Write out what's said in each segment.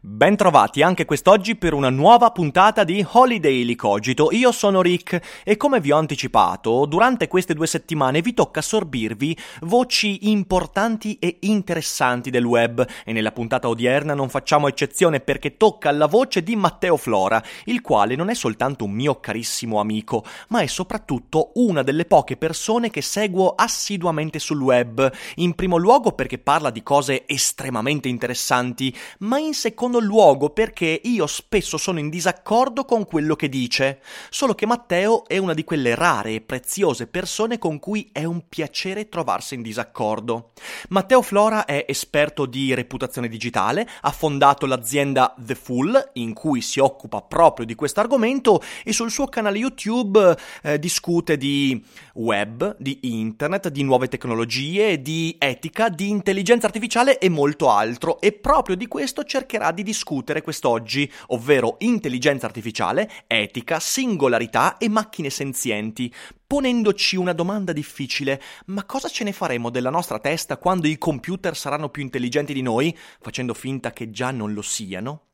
Bentrovati anche quest'oggi per una nuova puntata di Holiday Licogito. Io sono Rick e come vi ho anticipato, durante queste due settimane vi tocca assorbirvi voci importanti e interessanti del web e nella puntata odierna non facciamo eccezione perché tocca alla voce di Matteo Flora, il quale non è soltanto un mio carissimo amico, ma è soprattutto una delle poche persone che seguo assiduamente sul web. In primo luogo perché parla di cose estremamente interessanti, ma in secondo secondo luogo perché io spesso sono in disaccordo con quello che dice, solo che Matteo è una di quelle rare e preziose persone con cui è un piacere trovarsi in disaccordo. Matteo Flora è esperto di reputazione digitale, ha fondato l'azienda The Fool, in cui si occupa proprio di questo argomento, e sul suo canale YouTube eh, discute di web, di internet, di nuove tecnologie, di etica, di intelligenza artificiale e molto altro, e proprio di questo cercherà di di discutere quest'oggi, ovvero intelligenza artificiale, etica, singolarità e macchine senzienti, ponendoci una domanda difficile, ma cosa ce ne faremo della nostra testa quando i computer saranno più intelligenti di noi, facendo finta che già non lo siano?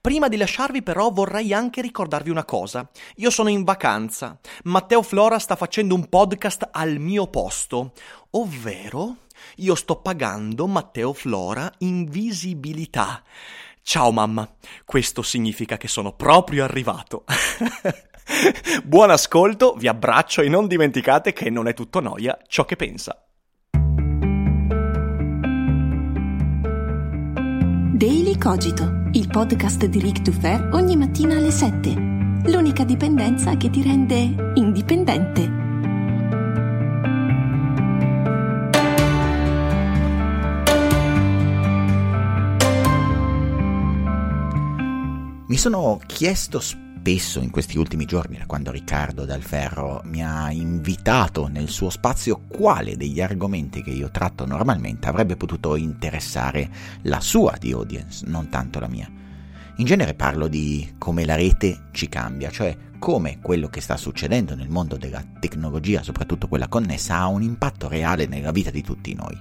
Prima di lasciarvi però vorrei anche ricordarvi una cosa. Io sono in vacanza. Matteo Flora sta facendo un podcast al mio posto, ovvero io sto pagando Matteo Flora in visibilità. Ciao mamma, questo significa che sono proprio arrivato. Buon ascolto, vi abbraccio e non dimenticate che non è tutto noia ciò che pensa. Daily Cogito, il podcast di Rick Dufer ogni mattina alle 7. L'unica dipendenza che ti rende indipendente. Mi sono chiesto spesso in questi ultimi giorni, da quando Riccardo Dal Ferro mi ha invitato nel suo spazio, quale degli argomenti che io tratto normalmente avrebbe potuto interessare la sua di audience, non tanto la mia. In genere parlo di come la rete ci cambia, cioè come quello che sta succedendo nel mondo della tecnologia, soprattutto quella connessa, ha un impatto reale nella vita di tutti noi.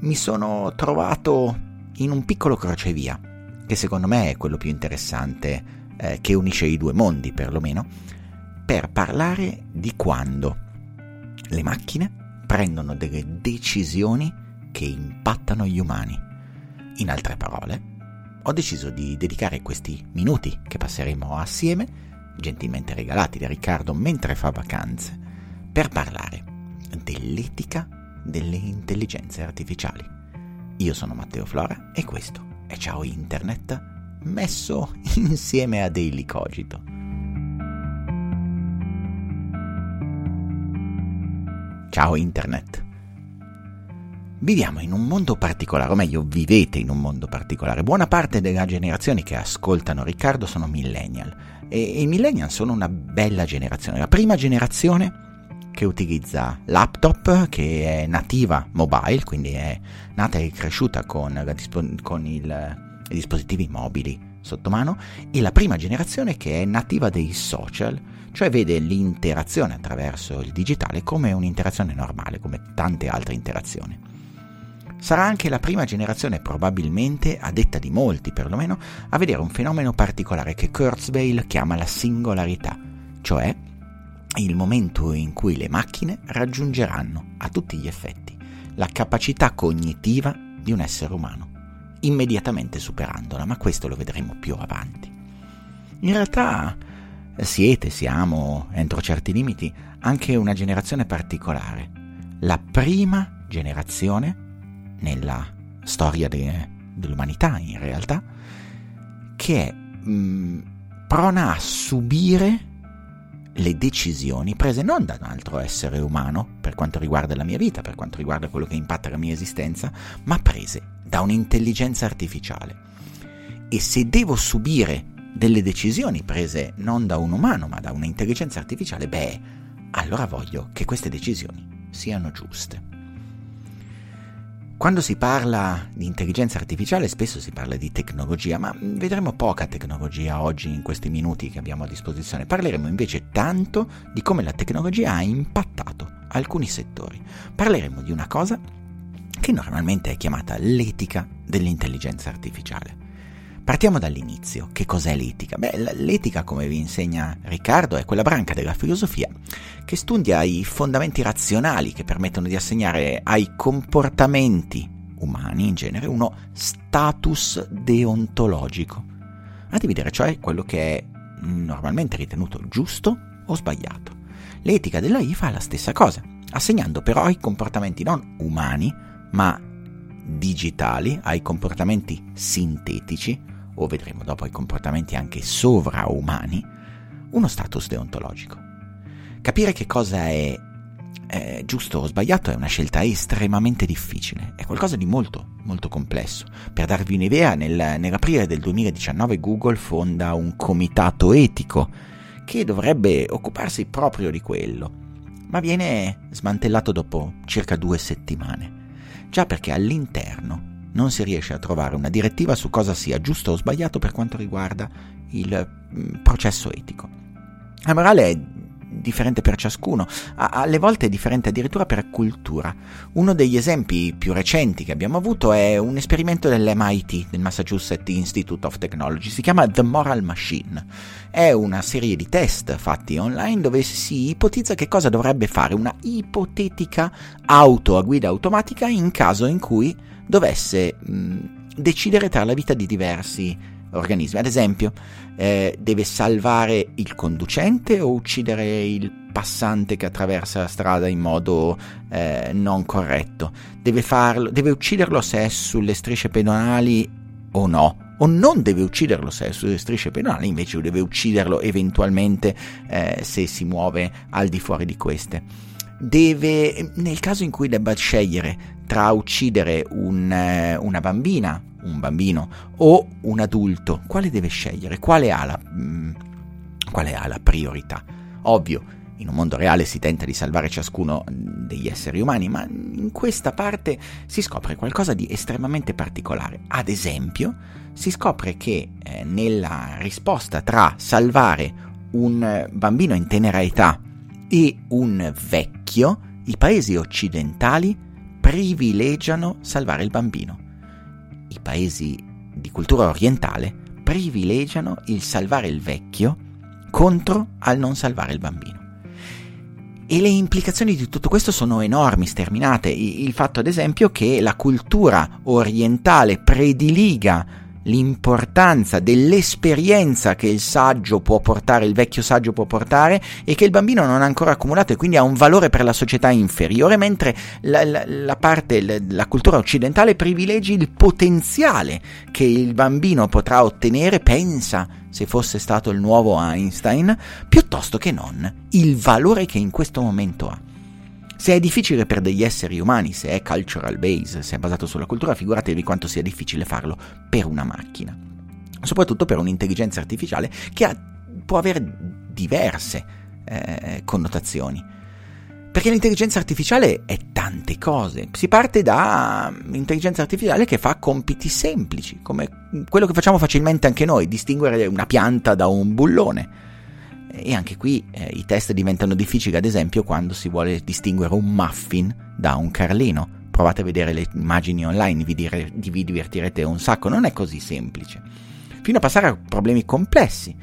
Mi sono trovato in un piccolo crocevia che secondo me è quello più interessante eh, che unisce i due mondi perlomeno, per parlare di quando le macchine prendono delle decisioni che impattano gli umani. In altre parole, ho deciso di dedicare questi minuti che passeremo assieme, gentilmente regalati da Riccardo mentre fa vacanze, per parlare dell'etica delle intelligenze artificiali. Io sono Matteo Flora e questo e ciao internet messo insieme a Daily Cogito. Ciao internet. Viviamo in un mondo particolare, o meglio, vivete in un mondo particolare. Buona parte delle generazioni che ascoltano Riccardo sono millennial e i millennial sono una bella generazione, la prima generazione che utilizza laptop, che è nativa mobile, quindi è nata e cresciuta con, con il, i dispositivi mobili sotto mano, e la prima generazione che è nativa dei social, cioè vede l'interazione attraverso il digitale come un'interazione normale, come tante altre interazioni. Sarà anche la prima generazione, probabilmente, a detta di molti perlomeno, a vedere un fenomeno particolare che Kurzweil chiama la singolarità, cioè il momento in cui le macchine raggiungeranno a tutti gli effetti la capacità cognitiva di un essere umano, immediatamente superandola, ma questo lo vedremo più avanti. In realtà siete, siamo, entro certi limiti, anche una generazione particolare, la prima generazione nella storia de- dell'umanità in realtà, che è mh, mm, prona a subire le decisioni prese non da un altro essere umano, per quanto riguarda la mia vita, per quanto riguarda quello che impatta la mia esistenza, ma prese da un'intelligenza artificiale. E se devo subire delle decisioni prese non da un umano ma da un'intelligenza artificiale, beh, allora voglio che queste decisioni siano giuste. Quando si parla di intelligenza artificiale spesso si parla di tecnologia, ma vedremo poca tecnologia oggi in questi minuti che abbiamo a disposizione. Parleremo invece tanto di come la tecnologia ha impattato alcuni settori. Parleremo di una cosa che normalmente è chiamata l'etica dell'intelligenza artificiale. Partiamo dall'inizio. Che cos'è l'etica? Beh, l'etica, come vi insegna Riccardo, è quella branca della filosofia che studia i fondamenti razionali che permettono di assegnare ai comportamenti umani in genere uno status deontologico, a dividere cioè quello che è normalmente ritenuto giusto o sbagliato. L'etica della I fa la stessa cosa, assegnando però ai comportamenti non umani, ma digitali, ai comportamenti sintetici, o vedremo dopo ai comportamenti anche sovraumani, uno status deontologico. Capire che cosa è, è giusto o sbagliato è una scelta estremamente difficile, è qualcosa di molto, molto complesso. Per darvi un'idea, nel, nell'aprile del 2019 Google fonda un comitato etico che dovrebbe occuparsi proprio di quello, ma viene smantellato dopo circa due settimane già perché all'interno non si riesce a trovare una direttiva su cosa sia giusto o sbagliato per quanto riguarda il mm, processo etico. La morale è differente per ciascuno, alle volte è differente addirittura per cultura. Uno degli esempi più recenti che abbiamo avuto è un esperimento dell'MIT, del Massachusetts Institute of Technology, si chiama The Moral Machine. È una serie di test fatti online dove si ipotizza che cosa dovrebbe fare una ipotetica auto a guida automatica in caso in cui dovesse mh, decidere tra la vita di diversi organismi. Ad esempio, eh, deve salvare il conducente o uccidere il passante che attraversa la strada in modo eh, non corretto. Deve, farlo, deve ucciderlo se è sulle strisce pedonali o no. O non deve ucciderlo se è sulle strisce pedonali, invece deve ucciderlo eventualmente eh, se si muove al di fuori di queste. Deve, nel caso in cui debba scegliere tra uccidere un, eh, una bambina un bambino o un adulto, quale deve scegliere? Quale ha la, mm, quale ha la priorità? Ovvio, in un mondo reale si tenta di salvare ciascuno degli esseri umani, ma in questa parte si scopre qualcosa di estremamente particolare. Ad esempio, si scopre che eh, nella risposta tra salvare un bambino in tenera età e un vecchio, i paesi occidentali privilegiano salvare il bambino i paesi di cultura orientale privilegiano il salvare il vecchio contro al non salvare il bambino. E le implicazioni di tutto questo sono enormi, sterminate. Il fatto, ad esempio, che la cultura orientale prediliga l'importanza dell'esperienza che il saggio può portare, il vecchio saggio può portare e che il bambino non ha ancora accumulato e quindi ha un valore per la società inferiore, mentre la, la, la parte, la, la cultura occidentale privilegi il potenziale che il bambino potrà ottenere, pensa se fosse stato il nuovo Einstein, piuttosto che non il valore che in questo momento ha. Se è difficile per degli esseri umani, se è cultural base, se è basato sulla cultura, figuratevi quanto sia difficile farlo per una macchina. Soprattutto per un'intelligenza artificiale che ha, può avere diverse eh, connotazioni. Perché l'intelligenza artificiale è tante cose. Si parte da un'intelligenza artificiale che fa compiti semplici, come quello che facciamo facilmente anche noi, distinguere una pianta da un bullone e anche qui eh, i test diventano difficili, ad esempio, quando si vuole distinguere un muffin da un carlino. Provate a vedere le immagini online, vi, dire, vi divertirete un sacco, non è così semplice. Fino a passare a problemi complessi.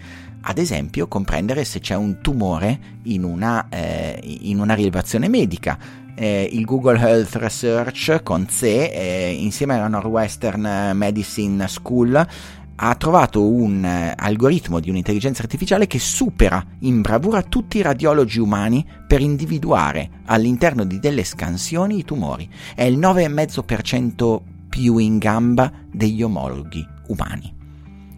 Ad esempio, comprendere se c'è un tumore in una, eh, in una rilevazione medica. Eh, il Google Health Research con C, eh, insieme alla Northwestern Medicine School, ha trovato un eh, algoritmo di un'intelligenza artificiale che supera in bravura tutti i radiologi umani per individuare all'interno di delle scansioni i tumori. È il 9,5% più in gamba degli omologhi umani.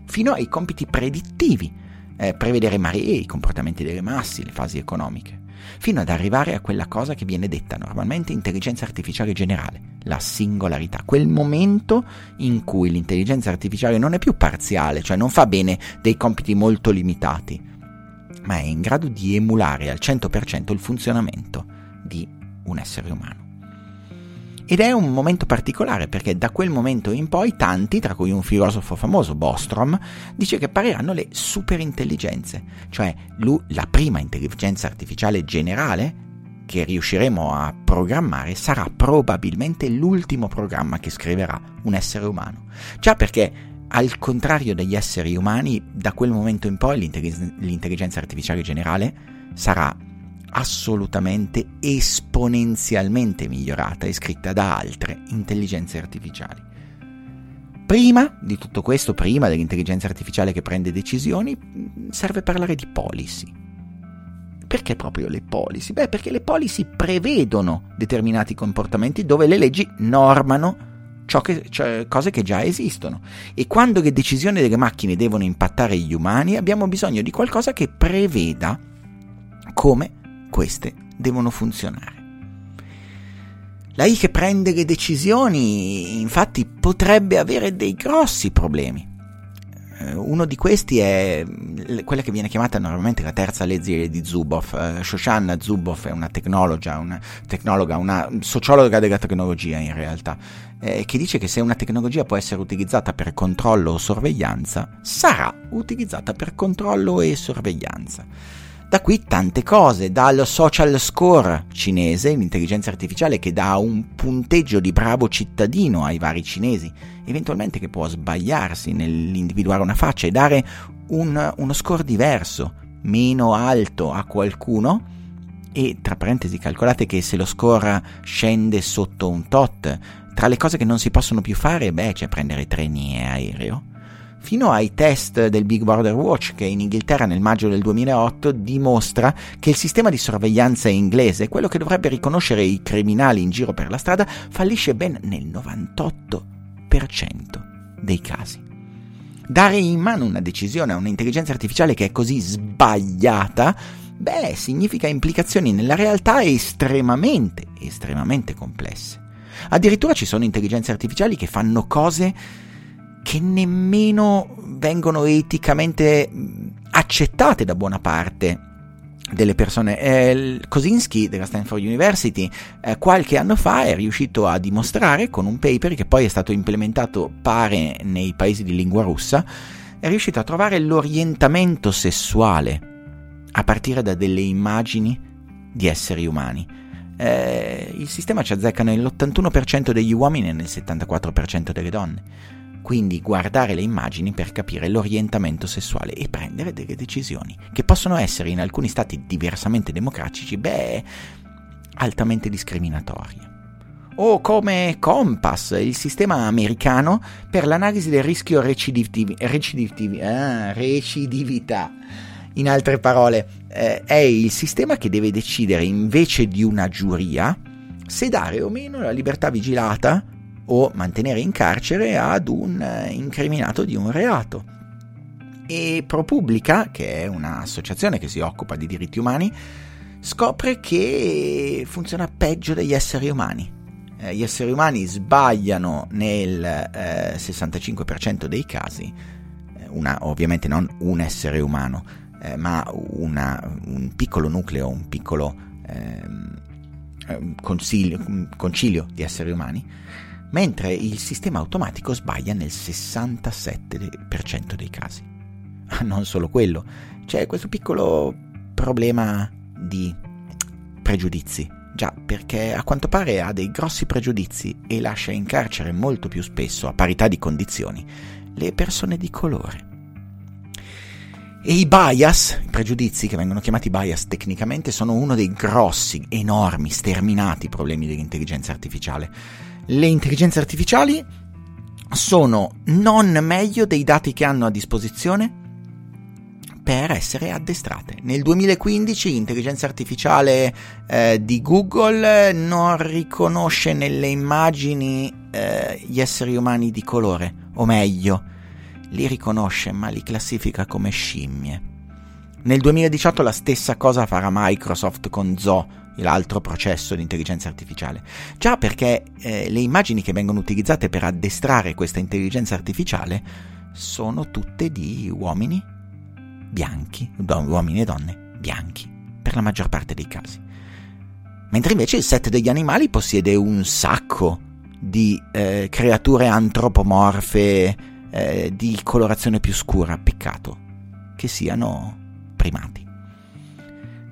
Fino ai compiti predittivi, eh, prevedere maree, i comportamenti delle massi, le fasi economiche, fino ad arrivare a quella cosa che viene detta normalmente intelligenza artificiale generale, la singolarità, quel momento in cui l'intelligenza artificiale non è più parziale, cioè non fa bene dei compiti molto limitati, ma è in grado di emulare al 100% il funzionamento di un essere umano. Ed è un momento particolare perché da quel momento in poi tanti, tra cui un filosofo famoso, Bostrom, dice che appariranno le superintelligenze, cioè la prima intelligenza artificiale generale che riusciremo a programmare sarà probabilmente l'ultimo programma che scriverà un essere umano. Già perché, al contrario degli esseri umani, da quel momento in poi l'intelligenza artificiale generale sarà assolutamente esponenzialmente migliorata e scritta da altre intelligenze artificiali. Prima di tutto questo, prima dell'intelligenza artificiale che prende decisioni, serve parlare di policy. Perché proprio le policy? Beh, perché le policy prevedono determinati comportamenti dove le leggi normano che, cioè, cose che già esistono. E quando le decisioni delle macchine devono impattare gli umani, abbiamo bisogno di qualcosa che preveda come queste devono funzionare. La I che prende le decisioni, infatti, potrebbe avere dei grossi problemi. Eh, uno di questi è quella che viene chiamata normalmente la terza legge di Zuboff. Uh, Shoshana Zuboff è una tecnologa, una, tecnologa, una sociologa della tecnologia in realtà, eh, che dice che se una tecnologia può essere utilizzata per controllo o sorveglianza, sarà utilizzata per controllo e sorveglianza. Da qui tante cose, dal social score cinese, l'intelligenza artificiale che dà un punteggio di bravo cittadino ai vari cinesi, eventualmente che può sbagliarsi nell'individuare una faccia e dare un, uno score diverso, meno alto a qualcuno, e tra parentesi calcolate che se lo score scende sotto un tot, tra le cose che non si possono più fare, beh, c'è prendere treni e aereo fino ai test del Big Border Watch che in Inghilterra nel maggio del 2008 dimostra che il sistema di sorveglianza inglese, quello che dovrebbe riconoscere i criminali in giro per la strada, fallisce ben nel 98% dei casi. Dare in mano una decisione a un'intelligenza artificiale che è così sbagliata, beh, significa implicazioni nella realtà estremamente, estremamente complesse. Addirittura ci sono intelligenze artificiali che fanno cose che nemmeno vengono eticamente accettate da buona parte delle persone. Eh, Kosinski della Stanford University eh, qualche anno fa è riuscito a dimostrare con un paper che poi è stato implementato pare nei paesi di lingua russa, è riuscito a trovare l'orientamento sessuale a partire da delle immagini di esseri umani. Eh, il sistema ci azzecca nell'81% degli uomini e nel 74% delle donne quindi guardare le immagini per capire l'orientamento sessuale e prendere delle decisioni, che possono essere in alcuni stati diversamente democratici, beh, altamente discriminatorie. O come Compass, il sistema americano per l'analisi del rischio recidiv- recidiv- ah, recidività. In altre parole, eh, è il sistema che deve decidere invece di una giuria se dare o meno la libertà vigilata o mantenere in carcere ad un eh, incriminato di un reato. E ProPublica, che è un'associazione che si occupa di diritti umani, scopre che funziona peggio degli esseri umani. Eh, gli esseri umani sbagliano nel eh, 65% dei casi, eh, una, ovviamente non un essere umano, eh, ma una, un piccolo nucleo, un piccolo ehm, eh, concilio, concilio di esseri umani mentre il sistema automatico sbaglia nel 67% dei casi. Non solo quello, c'è questo piccolo problema di pregiudizi. Già, perché a quanto pare ha dei grossi pregiudizi e lascia in carcere molto più spesso, a parità di condizioni, le persone di colore. E i bias, i pregiudizi che vengono chiamati bias tecnicamente, sono uno dei grossi, enormi, sterminati problemi dell'intelligenza artificiale le intelligenze artificiali sono non meglio dei dati che hanno a disposizione per essere addestrate. Nel 2015 l'intelligenza artificiale eh, di Google non riconosce nelle immagini eh, gli esseri umani di colore, o meglio, li riconosce ma li classifica come scimmie. Nel 2018 la stessa cosa farà Microsoft con Zoo, l'altro processo di intelligenza artificiale. Già perché eh, le immagini che vengono utilizzate per addestrare questa intelligenza artificiale sono tutte di uomini bianchi, don- uomini e donne bianchi, per la maggior parte dei casi. Mentre invece il set degli animali possiede un sacco di eh, creature antropomorfe eh, di colorazione più scura, peccato che siano primati.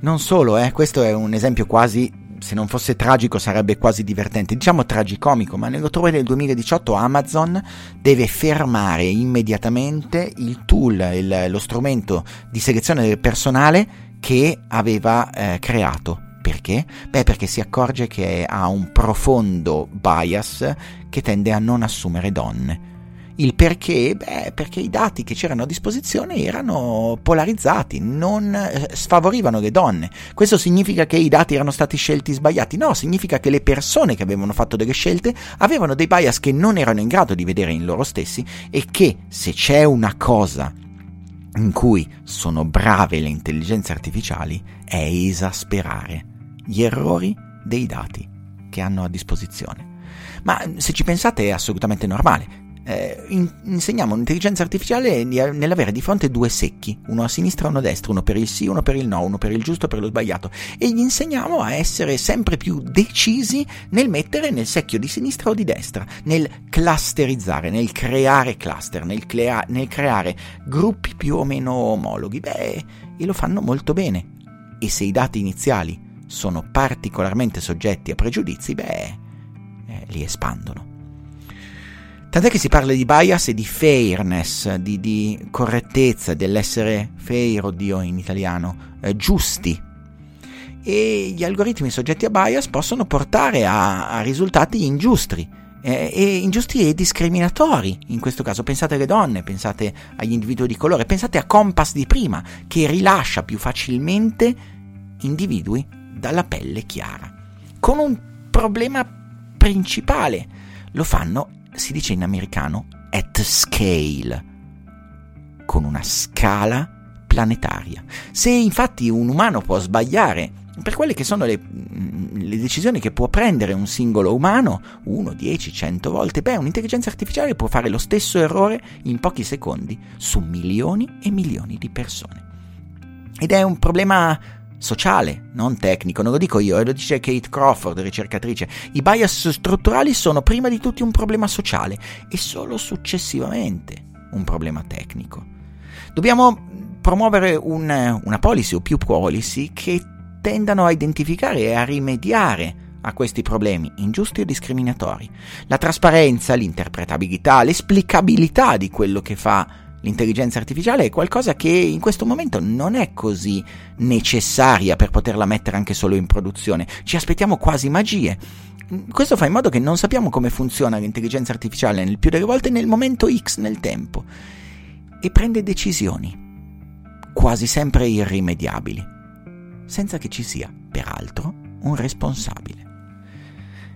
Non solo, eh, questo è un esempio quasi, se non fosse tragico sarebbe quasi divertente, diciamo tragicomico, ma nell'ottobre del 2018 Amazon deve fermare immediatamente il tool, il, lo strumento di selezione del personale che aveva eh, creato. Perché? Beh, perché si accorge che ha un profondo bias che tende a non assumere donne. Il perché? Beh, perché i dati che c'erano a disposizione erano polarizzati, non eh, sfavorivano le donne. Questo significa che i dati erano stati scelti sbagliati? No, significa che le persone che avevano fatto delle scelte avevano dei bias che non erano in grado di vedere in loro stessi e che se c'è una cosa in cui sono brave le intelligenze artificiali è esasperare gli errori dei dati che hanno a disposizione. Ma se ci pensate è assolutamente normale eh, in, insegniamo un'intelligenza artificiale nell'avere di fronte due secchi, uno a sinistra e uno a destra, uno per il sì, uno per il no, uno per il giusto e per lo sbagliato, e gli insegniamo a essere sempre più decisi nel mettere nel secchio di sinistra o di destra, nel clusterizzare, nel creare cluster, nel, crea- nel creare gruppi più o meno omologhi. Beh, e lo fanno molto bene. E se i dati iniziali sono particolarmente soggetti a pregiudizi, beh, eh, li espandono. Tant'è che si parla di bias e di fairness, di, di correttezza, dell'essere fair, oddio in italiano, eh, giusti. E gli algoritmi soggetti a bias possono portare a, a risultati ingiusti. Eh, e ingiusti e discriminatori. In questo caso pensate alle donne, pensate agli individui di colore, pensate a Compass di prima, che rilascia più facilmente individui dalla pelle chiara. Con un problema principale, lo fanno si dice in americano at scale, con una scala planetaria. Se infatti un umano può sbagliare per quelle che sono le, le, decisioni che può prendere un singolo umano, 1, 10, 100 volte, beh, un'intelligenza artificiale può fare lo stesso errore in pochi secondi su milioni e milioni di persone. Ed è un problema sociale, non tecnico, non lo dico io, eh, lo dice Kate Crawford, ricercatrice. I bias strutturali sono prima di tutto un problema sociale e solo successivamente un problema tecnico. Dobbiamo promuovere un, una policy o più policy che tendano a identificare e a rimediare a questi problemi ingiusti o discriminatori. La trasparenza, l'interpretabilità, l'esplicabilità di quello che fa L'intelligenza artificiale è qualcosa che in questo momento non è così necessaria per poterla mettere anche solo in produzione. Ci aspettiamo quasi magie. Questo fa in modo che non sappiamo come funziona l'intelligenza artificiale nel più delle volte nel momento X nel tempo e prende decisioni quasi sempre irrimediabili, senza che ci sia, peraltro, un responsabile.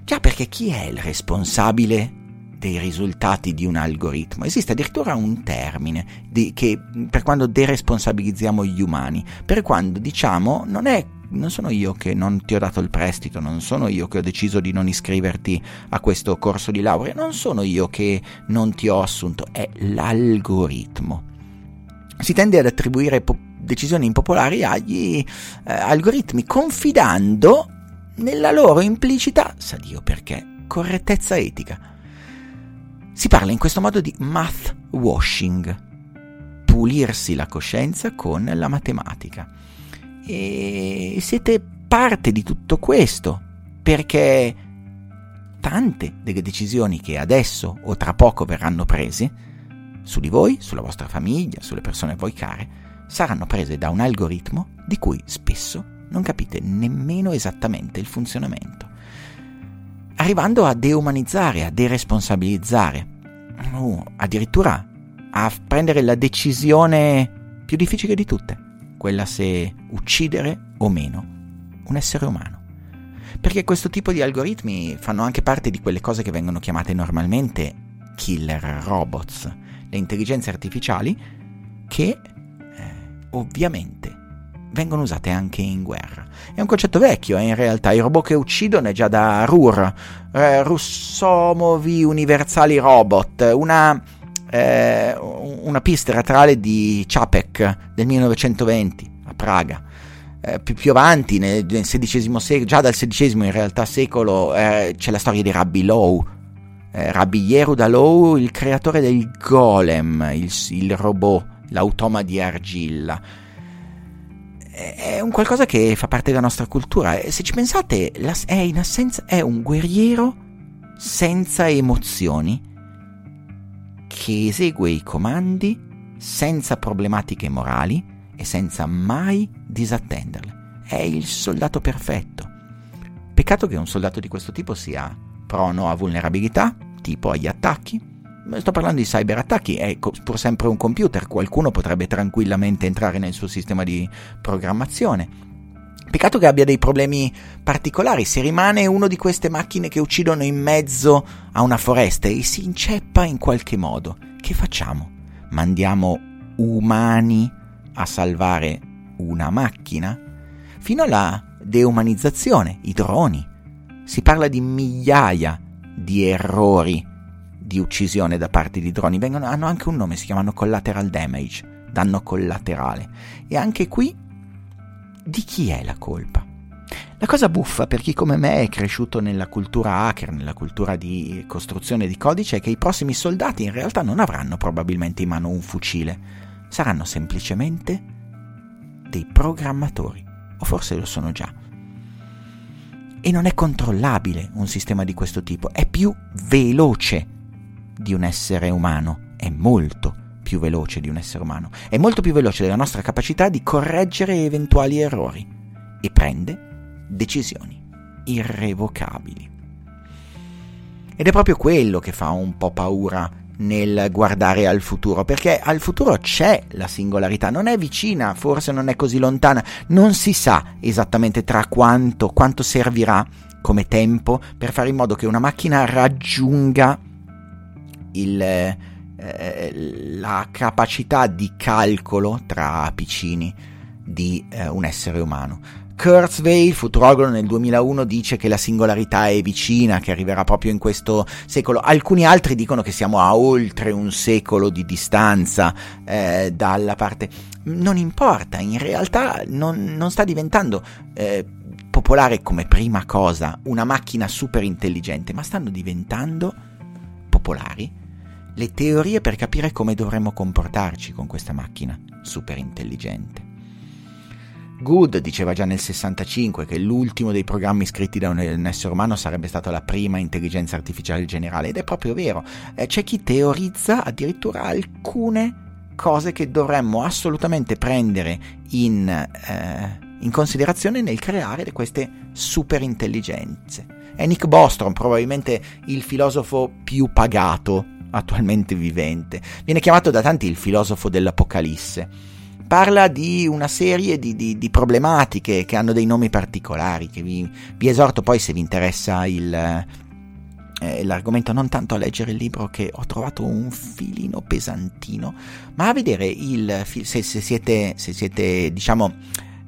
Già perché chi è il responsabile dei risultati di un algoritmo. Esiste addirittura un termine di, che, per quando deresponsabilizziamo gli umani, per quando diciamo non è non sono io che non ti ho dato il prestito, non sono io che ho deciso di non iscriverti a questo corso di laurea, non sono io che non ti ho assunto, è l'algoritmo. Si tende ad attribuire po- decisioni impopolari agli eh, algoritmi, confidando nella loro implicita, sa Dio perché, correttezza etica. Si parla in questo modo di math washing, pulirsi la coscienza con la matematica. E siete parte di tutto questo, perché tante delle decisioni che adesso o tra poco verranno prese, su di voi, sulla vostra famiglia, sulle persone a voi care, saranno prese da un algoritmo di cui spesso non capite nemmeno esattamente il funzionamento arrivando a deumanizzare, a deresponsabilizzare, uh, addirittura a prendere la decisione più difficile di tutte, quella se uccidere o meno un essere umano. Perché questo tipo di algoritmi fanno anche parte di quelle cose che vengono chiamate normalmente killer robots, le intelligenze artificiali che eh, ovviamente vengono usate anche in guerra. È un concetto vecchio, eh, in realtà, i robot che uccidono è già da RUR, eh, Russomovi Universali Robot, una, eh, una pista teatrale di Čapek del 1920 a Praga. Eh, più, più, avanti, nel, nel secolo, già dal XVI in realtà secolo, eh, c'è la storia di Rabbi Low, eh, Rabbi Yehuda Low, il creatore del golem, il, il robot, l'automa di argilla è un qualcosa che fa parte della nostra cultura. Se ci pensate, è assenza, è un guerriero senza emozioni che esegue i comandi senza problematiche morali e senza mai disattenderle. È il soldato perfetto. Peccato che un soldato di questo tipo sia prono a vulnerabilità, tipo agli attacchi, sto parlando di cyberattacchi, è pur sempre un computer, qualcuno potrebbe tranquillamente entrare nel suo sistema di programmazione. Peccato che abbia dei problemi particolari, se rimane una di queste macchine che uccidono in mezzo a una foresta e si inceppa in qualche modo, che facciamo? Mandiamo umani a salvare una macchina? Fino alla deumanizzazione, i droni. Si parla di migliaia di errori di uccisione da parte di droni vengono, hanno anche un nome, si chiamano collateral damage, danno collaterale. E anche qui, di chi è la colpa? La cosa buffa per chi come me è cresciuto nella cultura hacker, nella cultura di costruzione di codice, è che i prossimi soldati in realtà non avranno probabilmente in mano un fucile, saranno semplicemente dei programmatori, o forse lo sono già. E non è controllabile un sistema di questo tipo, è più veloce di un essere umano, è molto più veloce di un essere umano, è molto più veloce della nostra capacità di correggere eventuali errori e prende decisioni irrevocabili. Ed è proprio quello che fa un po' paura nel guardare al futuro, perché al futuro c'è la singolarità, non è vicina, forse non è così lontana, non si sa esattamente tra quanto, quanto servirà come tempo per fare in modo che una macchina raggiunga il, eh, la capacità di calcolo tra piccini di eh, un essere umano. Kurzweil, futurologo nel 2001, dice che la singolarità è vicina, che arriverà proprio in questo secolo. Alcuni altri dicono che siamo a oltre un secolo di distanza eh, dalla parte. Non importa, in realtà non, non sta diventando eh, popolare come prima cosa una macchina super intelligente, ma stanno diventando popolari le teorie per capire come dovremmo comportarci con questa macchina super intelligente. Good diceva già nel 65 che l'ultimo dei programmi scritti da un essere umano sarebbe stata la prima intelligenza artificiale generale ed è proprio vero. Eh, c'è chi teorizza addirittura alcune cose che dovremmo assolutamente prendere in, eh, in considerazione nel creare queste super intelligenze. È Nick Bostrom, probabilmente il filosofo più pagato attualmente vivente. Viene chiamato da tanti il filosofo dell'Apocalisse. Parla di una serie di, di, di problematiche che hanno dei nomi particolari, che vi, vi esorto poi se vi interessa il, eh, l'argomento non tanto a leggere il libro che ho trovato un filino pesantino, ma a vedere il se, se siete, se siete diciamo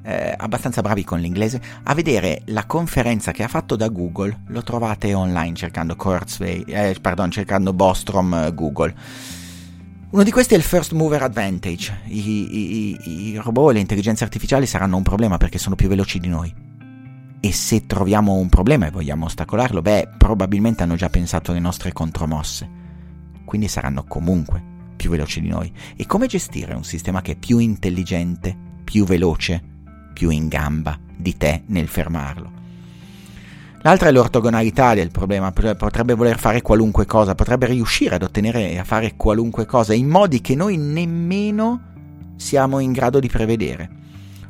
eh, abbastanza bravi con l'inglese, a vedere la conferenza che ha fatto da Google, lo trovate online cercando Kurzweil, eh, pardon, cercando Bostrom eh, Google. Uno di questi è il First Mover Advantage. I, i, I robot e le intelligenze artificiali saranno un problema perché sono più veloci di noi. E se troviamo un problema e vogliamo ostacolarlo, beh, probabilmente hanno già pensato alle nostre contromosse. Quindi saranno comunque più veloci di noi. E come gestire un sistema che è più intelligente, più veloce, più in gamba di te nel fermarlo. L'altra è l'ortogonalità del problema, potrebbe voler fare qualunque cosa, potrebbe riuscire ad ottenere e a fare qualunque cosa in modi che noi nemmeno siamo in grado di prevedere.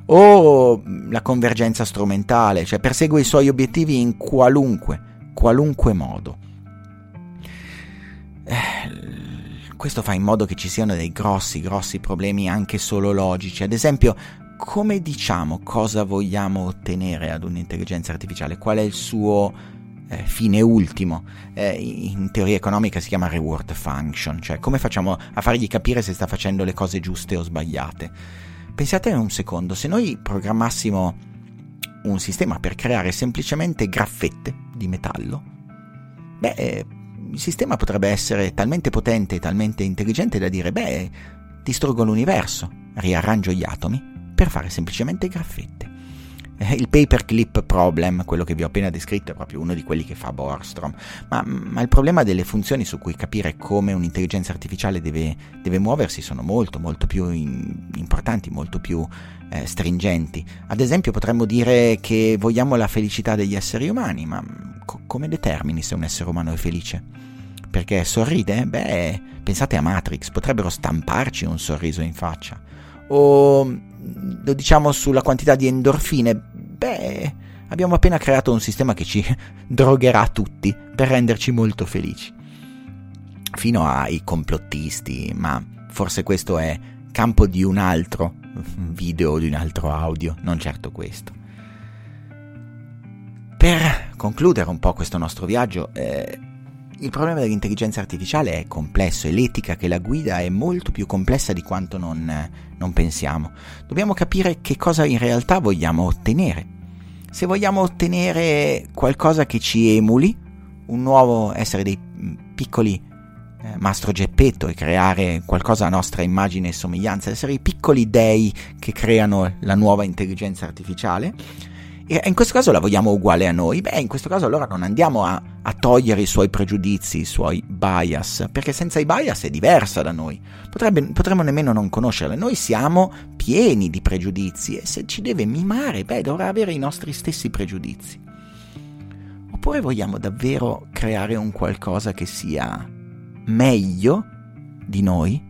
O la convergenza strumentale, cioè persegue i suoi obiettivi in qualunque, qualunque modo. Eh, questo fa in modo che ci siano dei grossi, grossi problemi anche solo logici. Ad esempio, come diciamo cosa vogliamo ottenere ad un'intelligenza artificiale? Qual è il suo eh, fine ultimo? Eh, in teoria economica si chiama reward function, cioè come facciamo a fargli capire se sta facendo le cose giuste o sbagliate? Pensate un secondo, se noi programmassimo un sistema per creare semplicemente graffette di metallo, beh, eh, il sistema potrebbe essere talmente potente e talmente intelligente da dire, beh, distruggo l'universo, riarrangio gli atomi per fare semplicemente graffette. Eh, il paperclip problem, quello che vi ho appena descritto, è proprio uno di quelli che fa Borstrom, ma, ma il problema delle funzioni su cui capire come un'intelligenza artificiale deve, deve muoversi sono molto, molto più in, importanti, molto più eh, stringenti. Ad esempio potremmo dire che vogliamo la felicità degli esseri umani, ma co- come determini se un essere umano è felice? Perché sorride? Beh, pensate a Matrix, potrebbero stamparci un sorriso in faccia. O lo diciamo sulla quantità di endorfine, beh, abbiamo appena creato un sistema che ci drogherà tutti per renderci molto felici. Fino ai complottisti, ma forse questo è campo di un altro video o di un altro audio, non certo questo. Per concludere un po' questo nostro viaggio, eh, il problema dell'intelligenza artificiale è complesso e l'etica che la guida è molto più complessa di quanto non, non pensiamo. Dobbiamo capire che cosa in realtà vogliamo ottenere. Se vogliamo ottenere qualcosa che ci emuli, un nuovo essere dei piccoli eh, mastro Geppetto e creare qualcosa a nostra immagine e somiglianza, essere i piccoli dei che creano la nuova intelligenza artificiale, e in questo caso la vogliamo uguale a noi? Beh, in questo caso allora non andiamo a, a, togliere i suoi pregiudizi, i suoi bias, perché senza i bias è diversa da noi. Potrebbe, potremmo nemmeno non conoscerla. Noi siamo pieni di pregiudizi e se ci deve mimare, beh, dovrà avere i nostri stessi pregiudizi. Oppure vogliamo davvero creare un qualcosa che sia meglio di noi?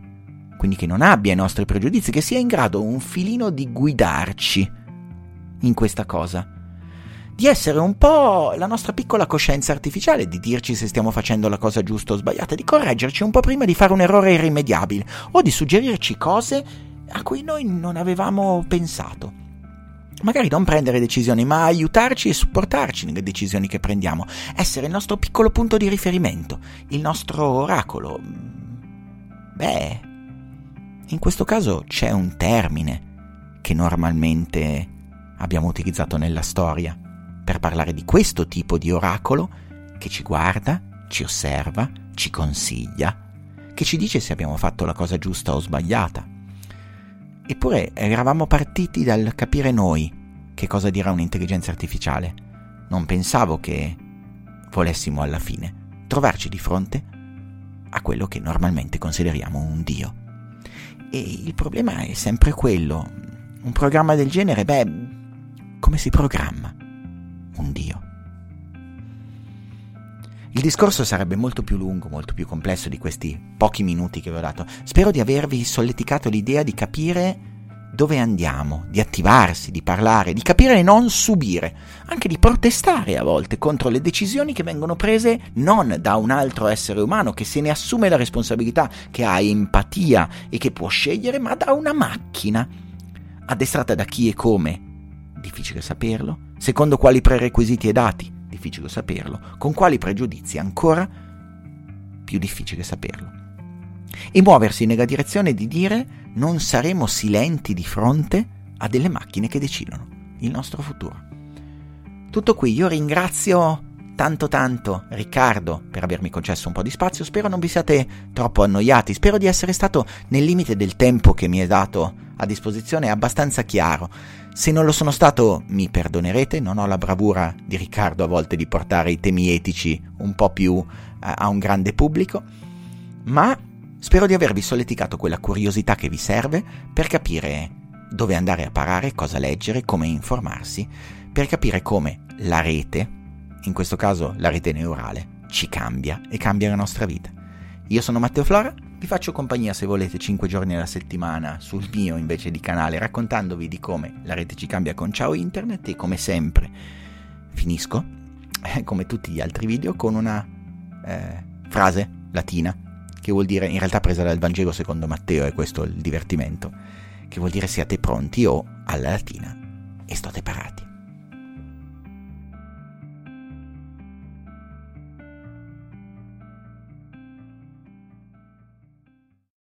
Quindi che non abbia i nostri pregiudizi, che sia in grado un filino di guidarci in questa cosa. Di essere un po' la nostra piccola coscienza artificiale, di dirci se stiamo facendo la cosa giusta o sbagliata, di correggerci un po' prima di fare un errore irrimediabile o di suggerirci cose a cui noi non avevamo pensato. Magari non prendere decisioni, ma aiutarci e supportarci nelle decisioni che prendiamo, essere il nostro piccolo punto di riferimento, il nostro oracolo. Beh, in questo caso c'è un termine che normalmente abbiamo utilizzato nella storia per parlare di questo tipo di oracolo che ci guarda, ci osserva, ci consiglia, che ci dice se abbiamo fatto la cosa giusta o sbagliata. Eppure eravamo partiti dal capire noi che cosa dirà un'intelligenza artificiale. Non pensavo che volessimo alla fine trovarci di fronte a quello che normalmente consideriamo un Dio. E il problema è sempre quello. Un programma del genere, beh, come si programma un Dio. Il discorso sarebbe molto più lungo, molto più complesso di questi pochi minuti che vi ho dato. Spero di avervi solleticato l'idea di capire dove andiamo, di attivarsi, di parlare, di capire e non subire, anche di protestare a volte contro le decisioni che vengono prese non da un altro essere umano che se ne assume la responsabilità, che ha empatia e che può scegliere, ma da una macchina, addestrata da chi e come difficile saperlo, secondo quali prerequisiti e dati, difficile saperlo, con quali pregiudizi, ancora più difficile saperlo. E muoversi nella direzione di dire non saremo silenti di fronte a delle macchine che decidono il nostro futuro. Tutto qui, io ringrazio tanto tanto Riccardo per avermi concesso un po' di spazio, spero non vi siate troppo annoiati, spero di essere stato nel limite del tempo che mi è dato a disposizione abbastanza chiaro. Se non lo sono stato, mi perdonerete, non ho la bravura di Riccardo a volte di portare i temi etici un po' più a, a un grande pubblico, ma spero di avervi solleticato quella curiosità che vi serve per capire dove andare a parare, cosa leggere, come informarsi, per capire come la rete, in questo caso la rete neurale, ci cambia e cambia la nostra vita. Io sono Matteo Flora vi faccio compagnia se volete 5 giorni alla settimana sul mio invece di canale raccontandovi di come la rete ci cambia con Ciao Internet e come sempre finisco, eh, come tutti gli altri video, con una eh, frase latina che vuol dire, in realtà presa dal Vangelo secondo Matteo, è questo il divertimento, che vuol dire siate pronti o alla latina e state parati.